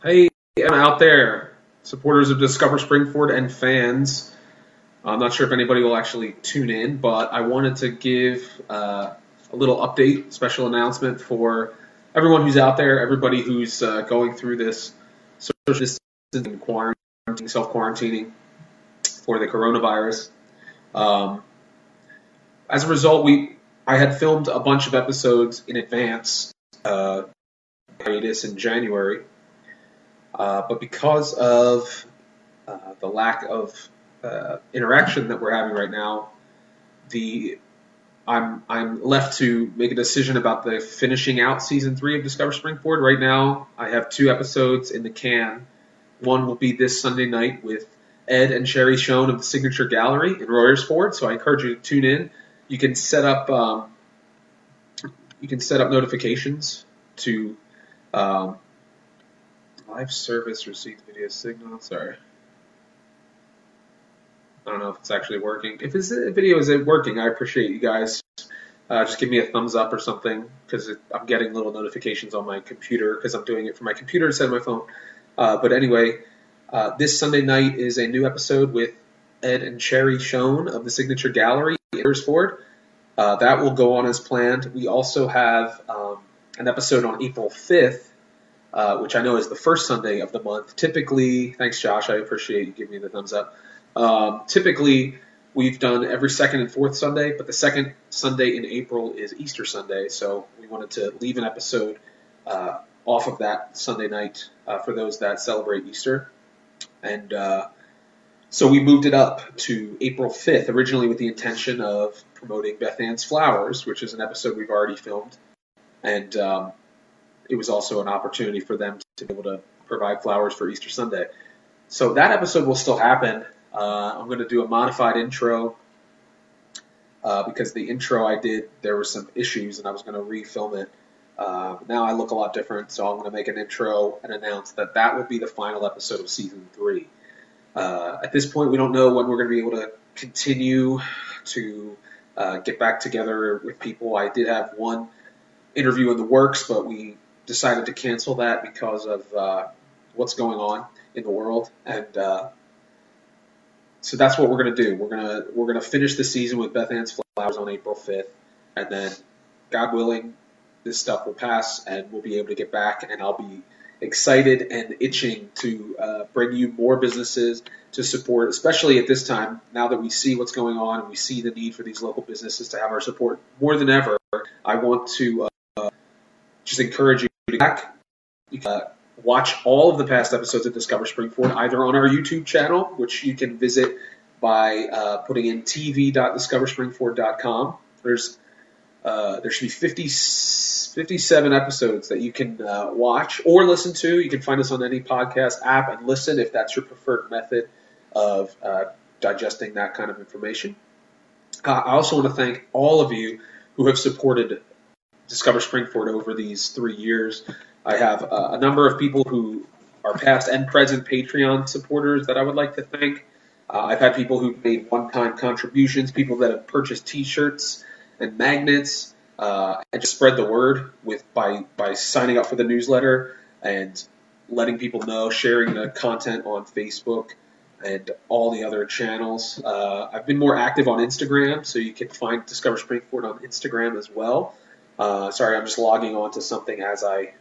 Hey, I'm out there, supporters of Discover Springford and fans. I'm not sure if anybody will actually tune in, but I wanted to give uh, a little update, special announcement for everyone who's out there, everybody who's uh, going through this social distancing, quarantining, self quarantining for the coronavirus. Um, as a result, we I had filmed a bunch of episodes in advance, uh, hiatus in January, uh, but because of uh, the lack of uh, interaction that we're having right now, the I'm I'm left to make a decision about the finishing out season three of Discover Springford. Right now, I have two episodes in the can. One will be this Sunday night with Ed and Sherry Schoen of the Signature Gallery in Royersford. So I encourage you to tune in. You can set up um, you can set up notifications to um, live service received video signal. Sorry. I don't know if it's actually working. If this video is working, I appreciate you guys. Uh, just give me a thumbs up or something because I'm getting little notifications on my computer because I'm doing it from my computer instead of my phone. Uh, but anyway, uh, this Sunday night is a new episode with Ed and Sherry Schoen of the Signature Gallery in Royersford. Uh, that will go on as planned. We also have um, an episode on April 5th, uh, which I know is the first Sunday of the month. Typically, thanks, Josh. I appreciate you giving me the thumbs up. Um, typically, we've done every second and fourth Sunday, but the second Sunday in April is Easter Sunday, so we wanted to leave an episode uh, off of that Sunday night uh, for those that celebrate Easter. And uh, so we moved it up to April 5th, originally with the intention of promoting Beth Ann's Flowers, which is an episode we've already filmed. And um, it was also an opportunity for them to be able to provide flowers for Easter Sunday. So that episode will still happen. Uh, I'm going to do a modified intro uh, because the intro I did, there were some issues and I was going to refilm it. Uh, now I look a lot different, so I'm going to make an intro and announce that that will be the final episode of season three. Uh, at this point, we don't know when we're going to be able to continue to uh, get back together with people. I did have one interview in the works, but we decided to cancel that because of uh, what's going on in the world, and uh, so that's what we're gonna do. We're gonna we're gonna finish the season with Beth Ann's Flowers on April 5th, and then, God willing, this stuff will pass, and we'll be able to get back, and I'll be excited and itching to uh, bring you more businesses to support, especially at this time, now that we see what's going on and we see the need for these local businesses to have our support more than ever. I want to uh, just encourage you to back. You can uh, watch all of the past episodes of Discover Springford either on our YouTube channel, which you can visit by uh, putting in tv.discoverspringford.com. There's uh, there should be 50, 57 episodes that you can uh, watch or listen to. You can find us on any podcast app and listen if that's your preferred method of uh, digesting that kind of information. Uh, I also want to thank all of you who have supported Discover Springford over these three years. I have uh, a number of people who are past and present Patreon supporters that I would like to thank. Uh, I've had people who've made one-time contributions, people that have purchased T-shirts and magnets, uh, and just spread the word with by by signing up for the newsletter and letting people know, sharing the content on Facebook and all the other channels. Uh, I've been more active on Instagram, so you can find Discover Springford on Instagram as well. Uh, sorry, I'm just logging on to something as I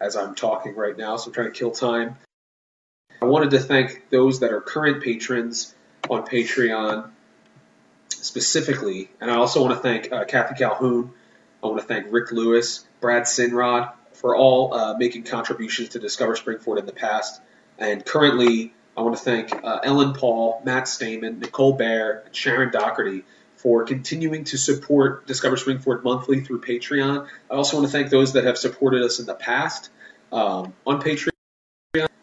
as I'm talking right now, so I'm trying to kill time. I wanted to thank those that are current patrons on Patreon specifically, and I also want to thank uh, Kathy Calhoun. I want to thank Rick Lewis, Brad Sinrod for all uh, making contributions to Discover Springford in the past, and currently I want to thank uh, Ellen Paul, Matt Stamen, Nicole Bear, and Sharon Doherty for continuing to support Discover Springford monthly through Patreon. I also want to thank those that have supported us in the past um, on Patreon.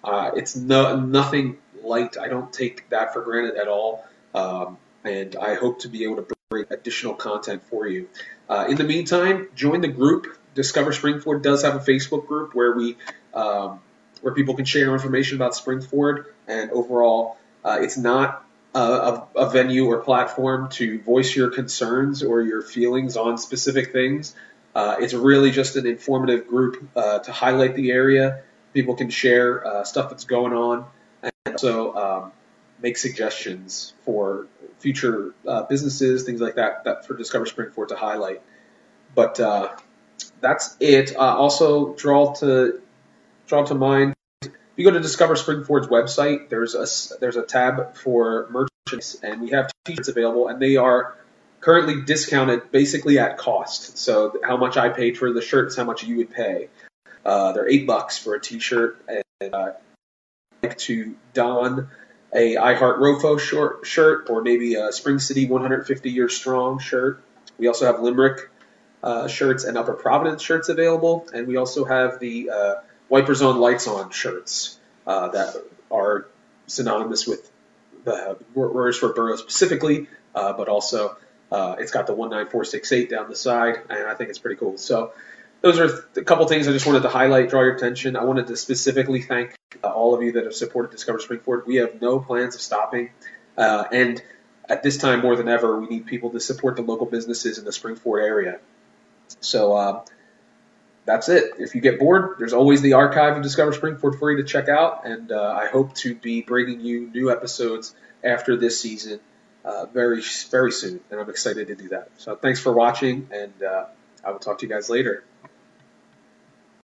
Uh, it's no, nothing light. I don't take that for granted at all. Um, and I hope to be able to bring additional content for you. Uh, in the meantime, join the group. Discover Springford does have a Facebook group where we um, where people can share information about Springford and overall. Uh, it's not a, a, venue or platform to voice your concerns or your feelings on specific things. Uh, it's really just an informative group uh, to highlight the area, people can share uh, stuff that's going on, and also um, make suggestions for future uh, businesses, things like that, that for Discover Springford to highlight. But uh, that's it. Uh, also, draw to draw to mind. If you go to Discover Springford's website, there's a there's a tab for merchants, and we have t-shirts available, and they are currently discounted basically at cost. So how much I paid for the shirts, how much you would pay. Uh, they're eight bucks for a t-shirt, and uh, like to don a I Heart Rofo short shirt or maybe a Spring City 150 Year Strong shirt. We also have Limerick uh, shirts and Upper Providence shirts available, and we also have the uh, Wipers on Lights on shirts uh, that are synonymous with the Royersford Borough specifically, uh, but also uh, it's got the 19468 down the side, and I think it's pretty cool. So those are a couple things I just wanted to highlight, draw your attention. I wanted to specifically thank uh, all of you that have supported Discover Springford. We have no plans of stopping, uh, and at this time more than ever, we need people to support the local businesses in the Springford area. So that's it. If you get bored, there's always the archive of Discover Springford for you to check out, and uh, I hope to be bringing you new episodes after this season uh, very very soon, and I'm excited to do that. So thanks for watching, and uh, I will talk to you guys later.